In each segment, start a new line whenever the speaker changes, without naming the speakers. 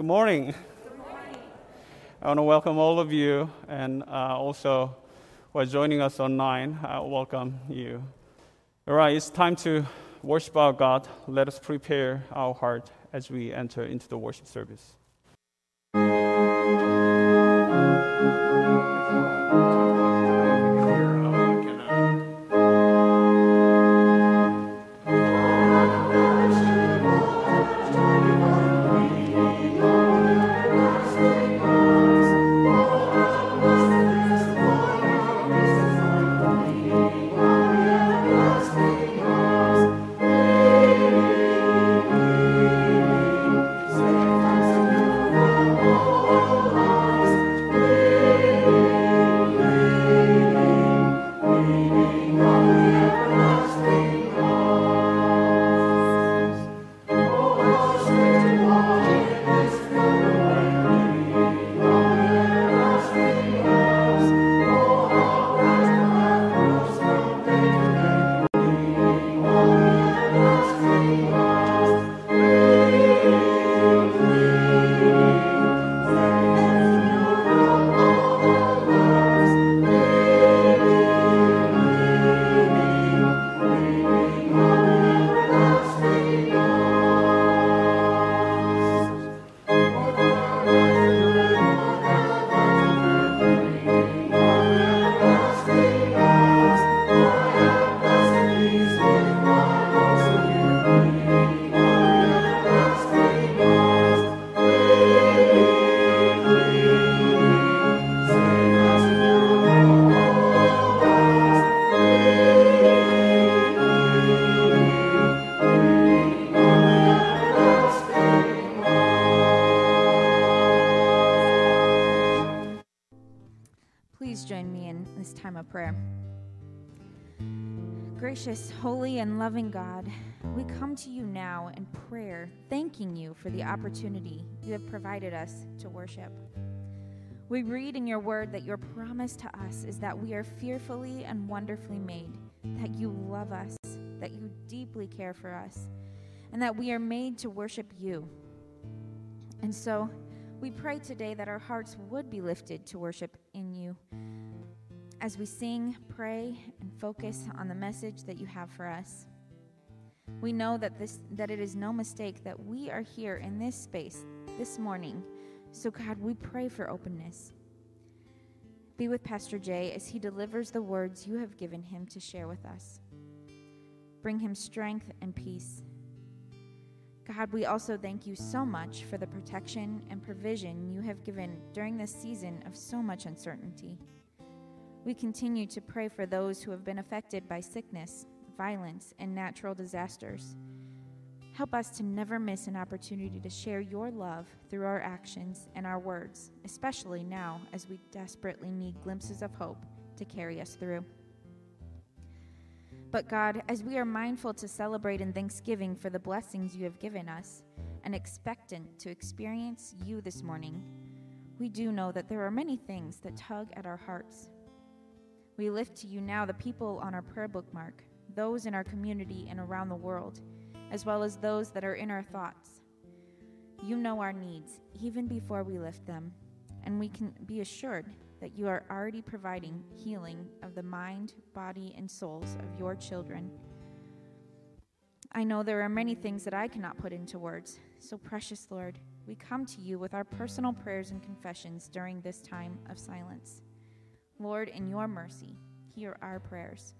Good morning. I want to welcome all of you and uh, also who are joining us online. I welcome you. All right, it's time to worship our God. Let us prepare our heart as we enter into the worship service.
Gracious, holy, and loving God, we come to you now in prayer, thanking you for the opportunity you have provided us to worship. We read in your word that your promise to us is that we are fearfully and wonderfully made, that you love us, that you deeply care for us, and that we are made to worship you. And so, we pray today that our hearts would be lifted to worship in you as we sing, pray, and focus on the message that you have for us. We know that this that it is no mistake that we are here in this space this morning. So God, we pray for openness. Be with Pastor Jay as he delivers the words you have given him to share with us. Bring him strength and peace. God, we also thank you so much for the protection and provision you have given during this season of so much uncertainty. We continue to pray for those who have been affected by sickness, violence, and natural disasters. Help us to never miss an opportunity to share your love through our actions and our words, especially now as we desperately need glimpses of hope to carry us through. But God, as we are mindful to celebrate in thanksgiving for the blessings you have given us and expectant to experience you this morning, we do know that there are many things that tug at our hearts. We lift to you now the people on our prayer bookmark, those in our community and around the world, as well as those that are in our thoughts. You know our needs even before we lift them, and we can be assured that you are already providing healing of the mind, body, and souls of your children. I know there are many things that I cannot put into words, so precious Lord, we come to you with our personal prayers and confessions during this time of silence. Lord, in your mercy, hear our prayers.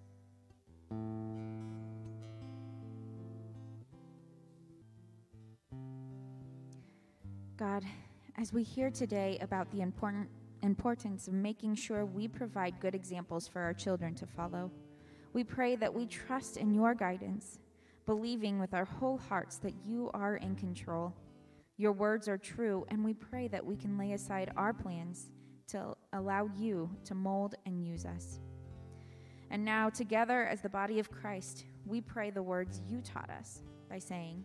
God, as we hear today about the important importance of making sure we provide good examples for our children to follow, we pray that we trust in your guidance, believing with our whole hearts that you are in control. Your words are true, and we pray that we can lay aside our plans to allow you to mold and use us. And now, together as the body of Christ, we pray the words you taught us by saying,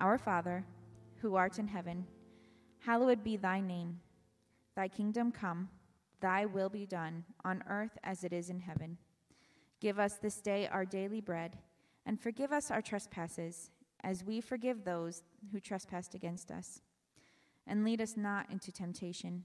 Our Father, who art in heaven, hallowed be thy name. Thy kingdom come, thy will be done, on earth as it is in heaven. Give us this day our daily bread, and forgive us our trespasses, as we forgive those who trespass against us and lead us not into temptation,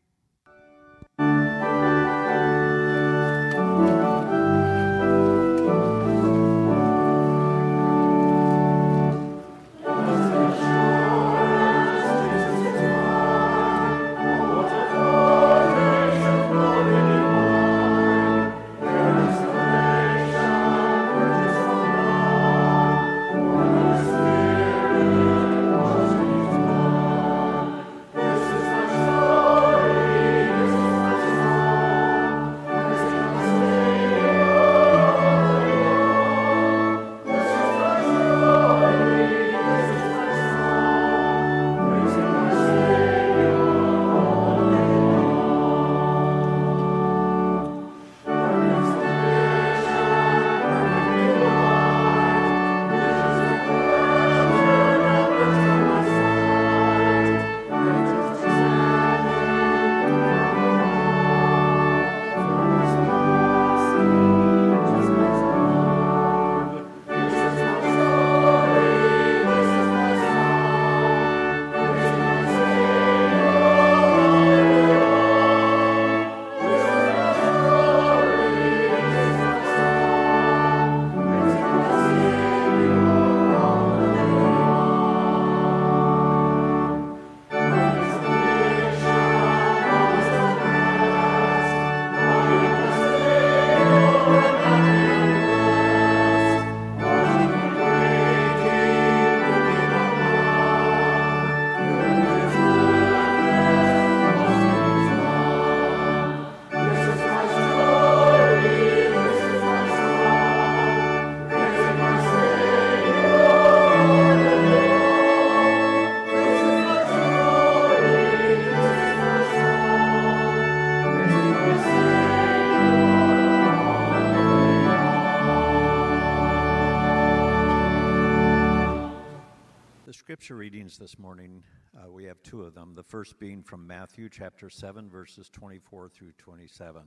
This morning. Uh, we have two of them. The first being from Matthew chapter 7, verses 24 through 27.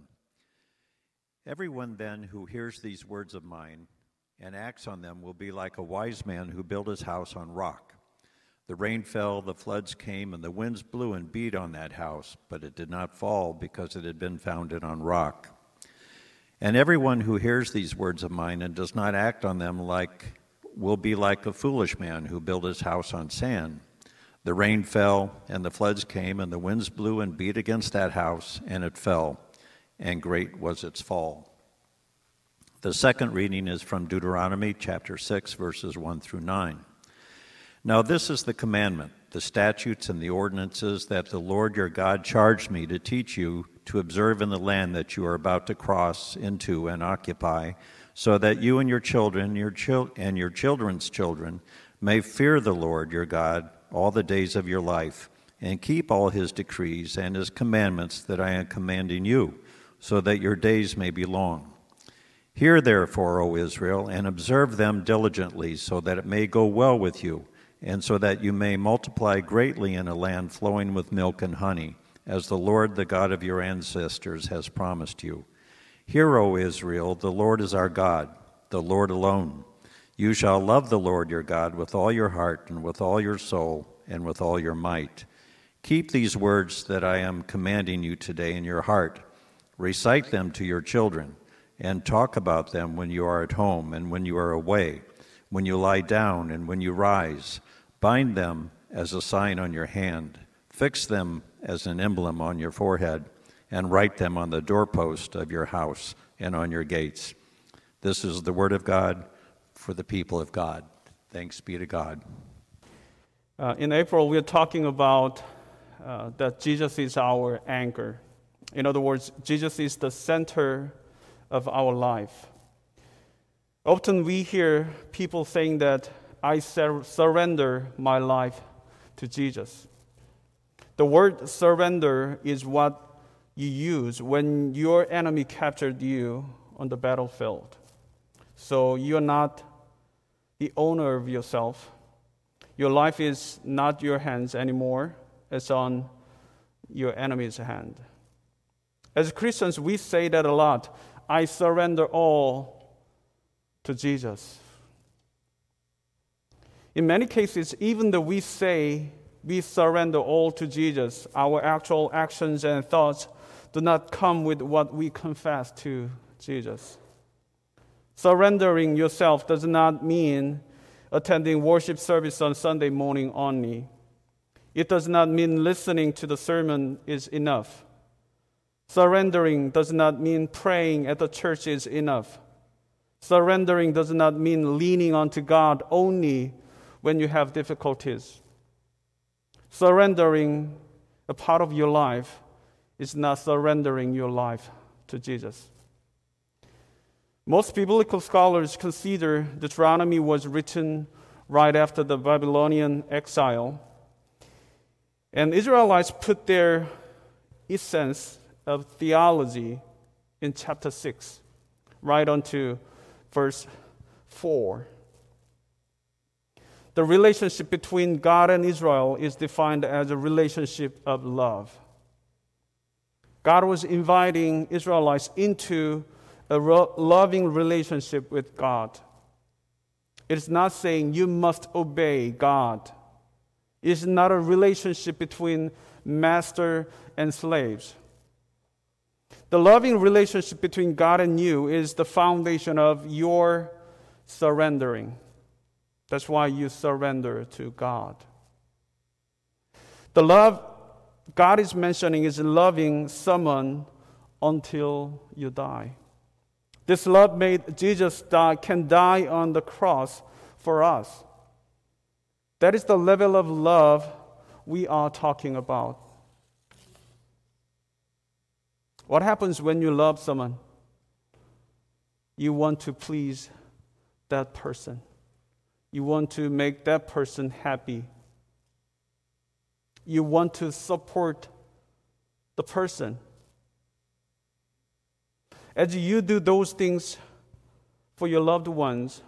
Everyone then who hears these words of mine and acts on them will be like a wise man who built his house on rock. The rain fell, the floods came, and the winds blew and beat on that house, but it did not fall because it had been founded on rock. And everyone who hears these words of mine and does not act on them like will be like a foolish man who built his house on sand. The rain fell, and the floods came, and the winds blew and beat against that house, and it fell, and great was its fall. The second reading is from Deuteronomy chapter 6, verses 1 through 9. Now, this is the commandment, the statutes, and the ordinances that the Lord your God charged me to teach you to observe in the land that you are about to cross into and occupy so that you and your children your chil- and your children's children may fear the Lord your God all the days of your life, and keep all his decrees and his commandments that I am commanding you, so that your days may be long. Hear therefore, O Israel, and observe them diligently, so that it may go well with you, and so that you may multiply greatly in a land flowing with milk and honey, as the Lord, the God of your ancestors, has promised you. Hear, O Israel, the Lord is our God, the Lord alone. You shall love the Lord your God with all your heart, and with all your soul, and with all your might. Keep these words that I am commanding you today in your heart. Recite them to your children, and talk about them when you are at home and when you are away, when you lie down and when you rise. Bind them as a sign on your hand, fix them as an emblem on your forehead and write them on the doorpost of your house and on your gates. This is the word of God for the people of God. Thanks be to God.
Uh, in April, we are talking about uh, that Jesus is our anchor. In other words, Jesus is the center of our life. Often we hear people saying that I sur- surrender my life to Jesus. The word surrender is what you use when your enemy captured you on the battlefield. So you're not the owner of yourself. Your life is not your hands anymore, it's on your enemy's hand. As Christians, we say that a lot I surrender all to Jesus. In many cases, even though we say we surrender all to Jesus, our actual actions and thoughts do not come with what we confess to Jesus. Surrendering yourself does not mean attending worship service on Sunday morning only. It does not mean listening to the sermon is enough. Surrendering does not mean praying at the church is enough. Surrendering does not mean leaning onto God only when you have difficulties. Surrendering a part of your life is not surrendering your life to Jesus. Most biblical scholars consider Deuteronomy was written right after the Babylonian exile. And Israelites put their essence of theology in chapter 6, right onto verse 4. The relationship between God and Israel is defined as a relationship of love. God was inviting Israelites into a loving relationship with God. It is not saying you must obey God. It is not a relationship between master and slaves. The loving relationship between God and you is the foundation of your surrendering. That's why you surrender to God. The love God is mentioning is loving someone until you die. This love made Jesus die, can die on the cross for us. That is the level of love we are talking about. What happens when you love someone? You want to please that person. You want to make that person happy. You want to support the person. As you do those things for your loved ones,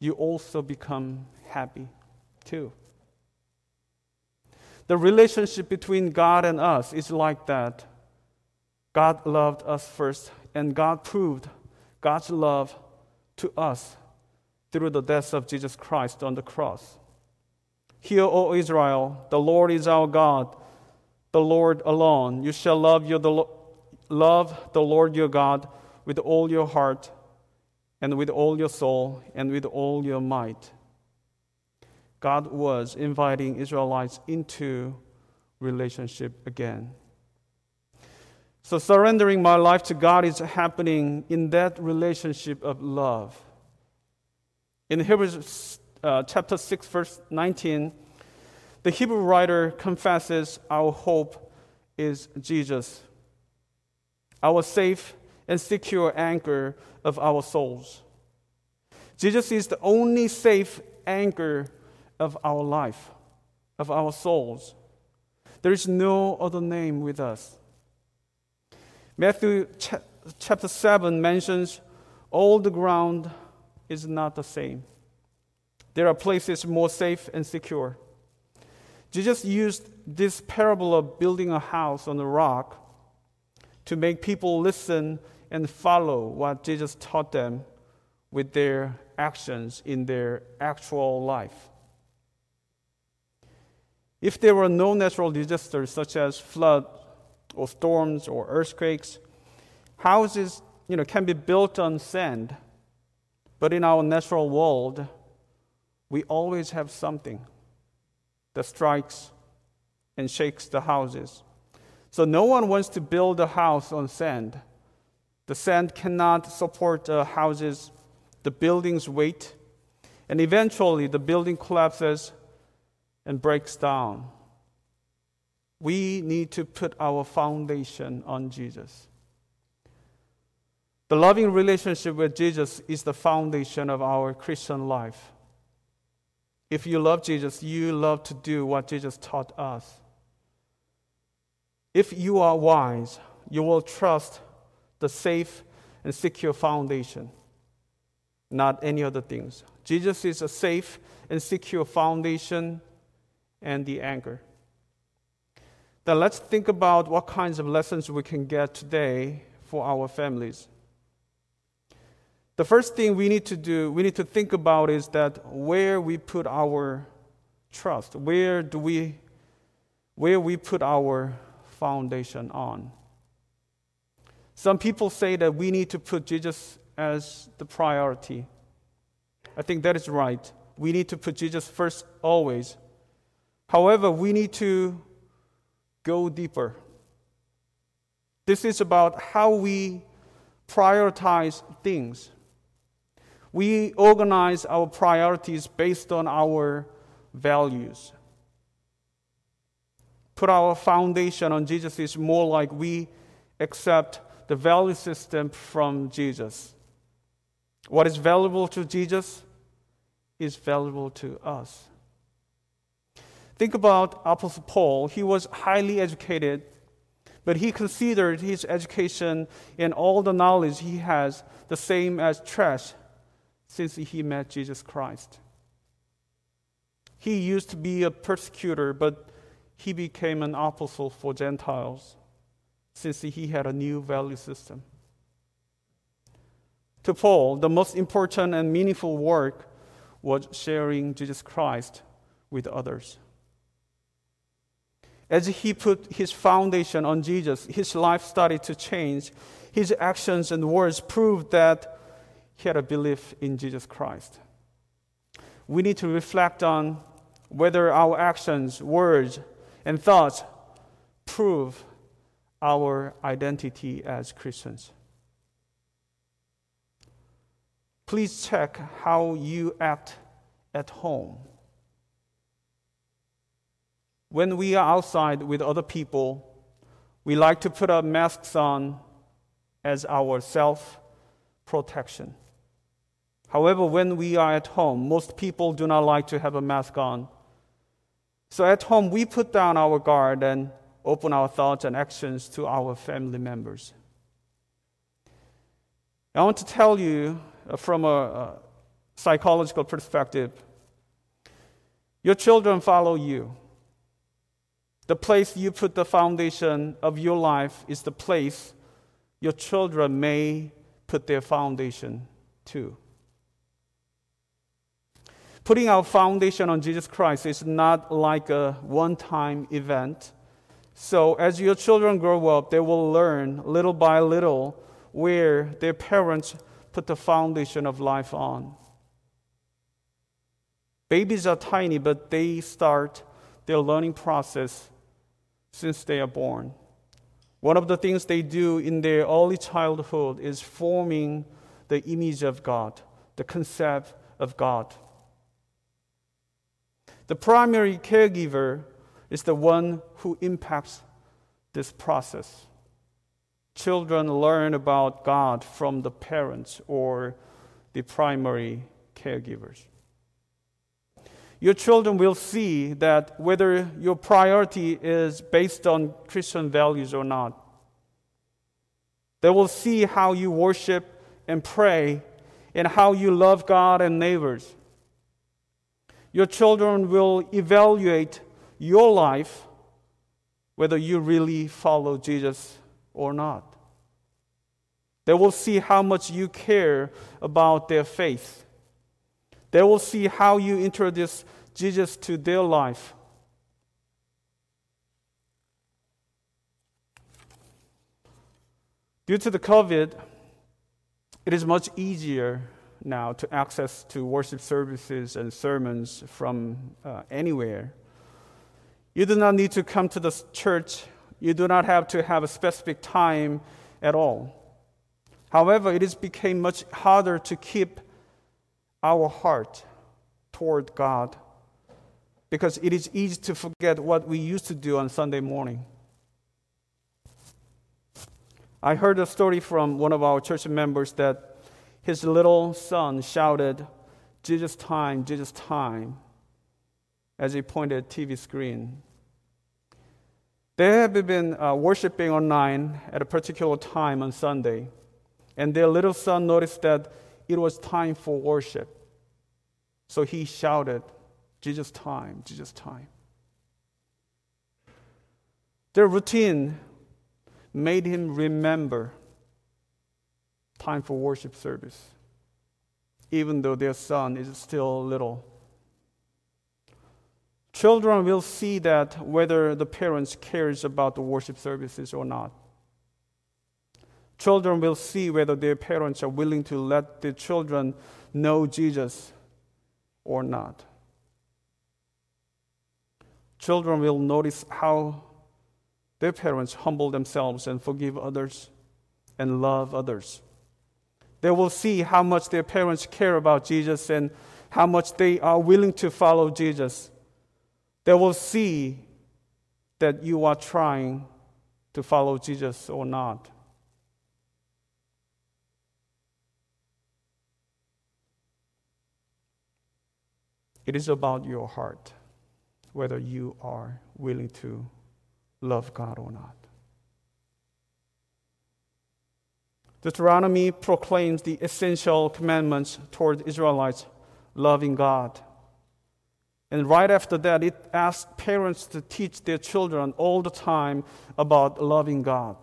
you also become happy too. The relationship between God and us is like that. God loved us first, and God proved God's love to us through the death of Jesus Christ on the cross. Hear, O Israel, the Lord is our God, the Lord alone. You shall love, your, the, love the Lord your God with all your heart, and with all your soul, and with all your might. God was inviting Israelites into relationship again. So, surrendering my life to God is happening in that relationship of love. In Hebrews uh, chapter 6, verse 19, the Hebrew writer confesses our hope is Jesus, our safe and secure anchor of our souls. Jesus is the only safe anchor of our life, of our souls. There is no other name with us. Matthew ch- chapter 7 mentions all the ground is not the same. There are places more safe and secure. Jesus used this parable of building a house on a rock to make people listen and follow what Jesus taught them with their actions in their actual life. If there were no natural disasters such as flood or storms or earthquakes, houses you know, can be built on sand but in our natural world, we always have something that strikes and shakes the houses. So no one wants to build a house on sand. The sand cannot support the houses, the building's weight, and eventually the building collapses and breaks down. We need to put our foundation on Jesus. The loving relationship with Jesus is the foundation of our Christian life. If you love Jesus, you love to do what Jesus taught us. If you are wise, you will trust the safe and secure foundation, not any other things. Jesus is a safe and secure foundation and the anchor. Then let's think about what kinds of lessons we can get today for our families. The first thing we need to do, we need to think about is that where we put our trust, where do we where we put our foundation on. Some people say that we need to put Jesus as the priority. I think that is right. We need to put Jesus first always. However, we need to go deeper. This is about how we prioritize things. We organize our priorities based on our values. Put our foundation on Jesus is more like we accept the value system from Jesus. What is valuable to Jesus is valuable to us. Think about Apostle Paul. He was highly educated, but he considered his education and all the knowledge he has the same as trash since he met Jesus Christ. He used to be a persecutor, but he became an apostle for Gentiles since he had a new value system. To Paul, the most important and meaningful work was sharing Jesus Christ with others. As he put his foundation on Jesus, his life started to change. His actions and words proved that he had a belief in Jesus Christ. We need to reflect on whether our actions, words, and thoughts prove our identity as Christians. Please check how you act at home. When we are outside with other people, we like to put our masks on as our self protection. However, when we are at home, most people do not like to have a mask on. So at home, we put down our guard and open our thoughts and actions to our family members. I want to tell you uh, from a, psychological perspective your children follow you. The place you put the foundation of your life is the place your children may put their foundation too. Putting our foundation on Jesus Christ is not like a one time event. So, as your children grow up, they will learn little by little where their parents put the foundation of life on. Babies are tiny, but they start their learning process since they are born. One of the things they do in their early childhood is forming the image of God, the concept of God. The primary caregiver is the one who impacts this process. Children learn about God from the parents or the primary caregivers. Your children will see that whether your priority is based on Christian values or not. They will see how you worship and pray and how you love God and neighbors. Your children will evaluate your life whether you really follow Jesus or not. They will see how much you care about their faith. They will see how you introduce Jesus to their life. Due to the COVID, it is much easier now to access to worship services and sermons from uh, anywhere. You do not need to come to the church. You do not have to have a specific time at all. However, it has become much harder to keep our heart toward God because it is easy to forget what we used to do on Sunday morning. I heard a story from one of our church members that his little son shouted, Jesus time, Jesus time, as he pointed at TV screen. They have been uh, worshiping online at a particular time on Sunday, and their little son noticed that it was time for worship. So he shouted, Jesus time, Jesus time. Their routine made him remember time for worship service. even though their son is still little. Children will see that whether the parents cares about the worship services or not. Children will see whether their parents are willing to let their children know Jesus or not. Children will notice how their parents humble themselves and forgive others and love others. They will see how much their parents care about Jesus and how much they are willing to follow Jesus. They will see that you are trying to follow Jesus or not. It is about your heart, whether you are willing to love God or not. Deuteronomy proclaims the essential commandments toward Israelites loving God. And right after that, it asks parents to teach their children all the time about loving God.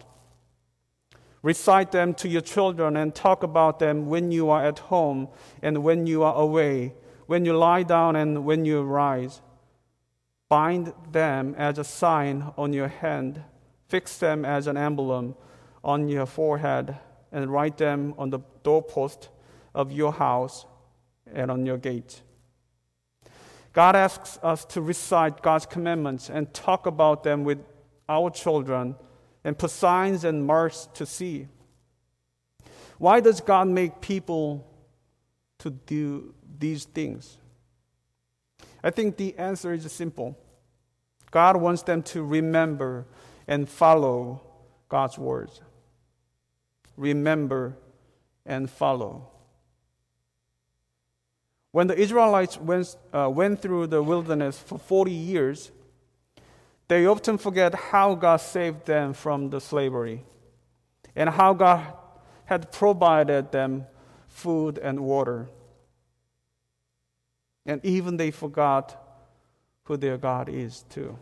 Recite them to your children and talk about them when you are at home and when you are away when you lie down and when you rise. Bind them as a sign on your hand, fix them as an emblem on your forehead, and write them on the doorpost of your house and on your gate. God asks us to recite God's commandments and talk about them with our children and put signs and marks to see. Why does God make people to do these things? I think the answer is simple God wants them to remember and follow God's words. Remember and follow. When the Israelites went, uh, went through the wilderness for 40 years, they often forget how God saved them from the slavery and how God had provided them food and water. And even they forgot who their God is, too.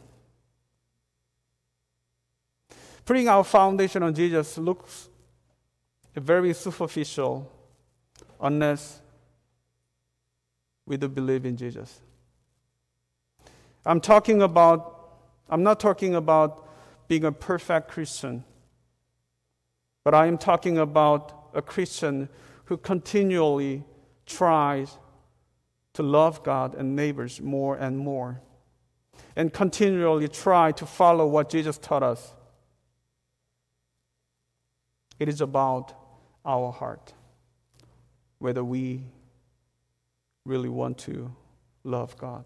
Putting our foundation on Jesus looks very superficial unless we do believe in Jesus. I'm talking about, I'm not talking about being a perfect Christian, but I am talking about a Christian who continually tries to love God and neighbors more and more, and continually try to follow what Jesus taught us. It is about our heart, whether we really want to love God.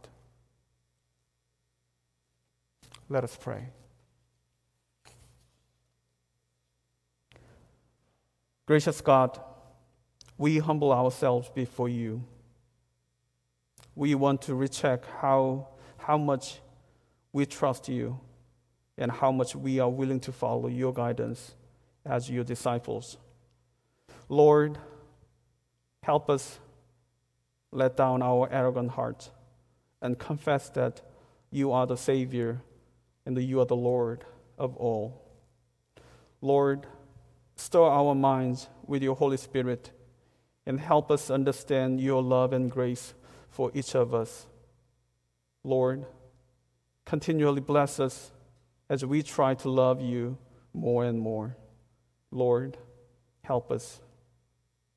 Let us pray. Gracious God, we humble ourselves before you we want to recheck how, how much we trust you and how much we are willing to follow your guidance as your disciples. Lord, help us let down our arrogant hearts and confess that you are the Savior and that you are the Lord of all. Lord, stir our minds with your Holy Spirit and help us understand your love and grace for each of us. Lord, continually bless us as we try to love you more and more. Lord, help us.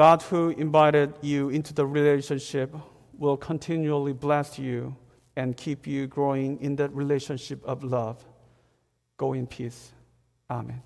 God, who invited you into the relationship, will continually bless you and keep you growing in that relationship of love. Go in peace. Amen.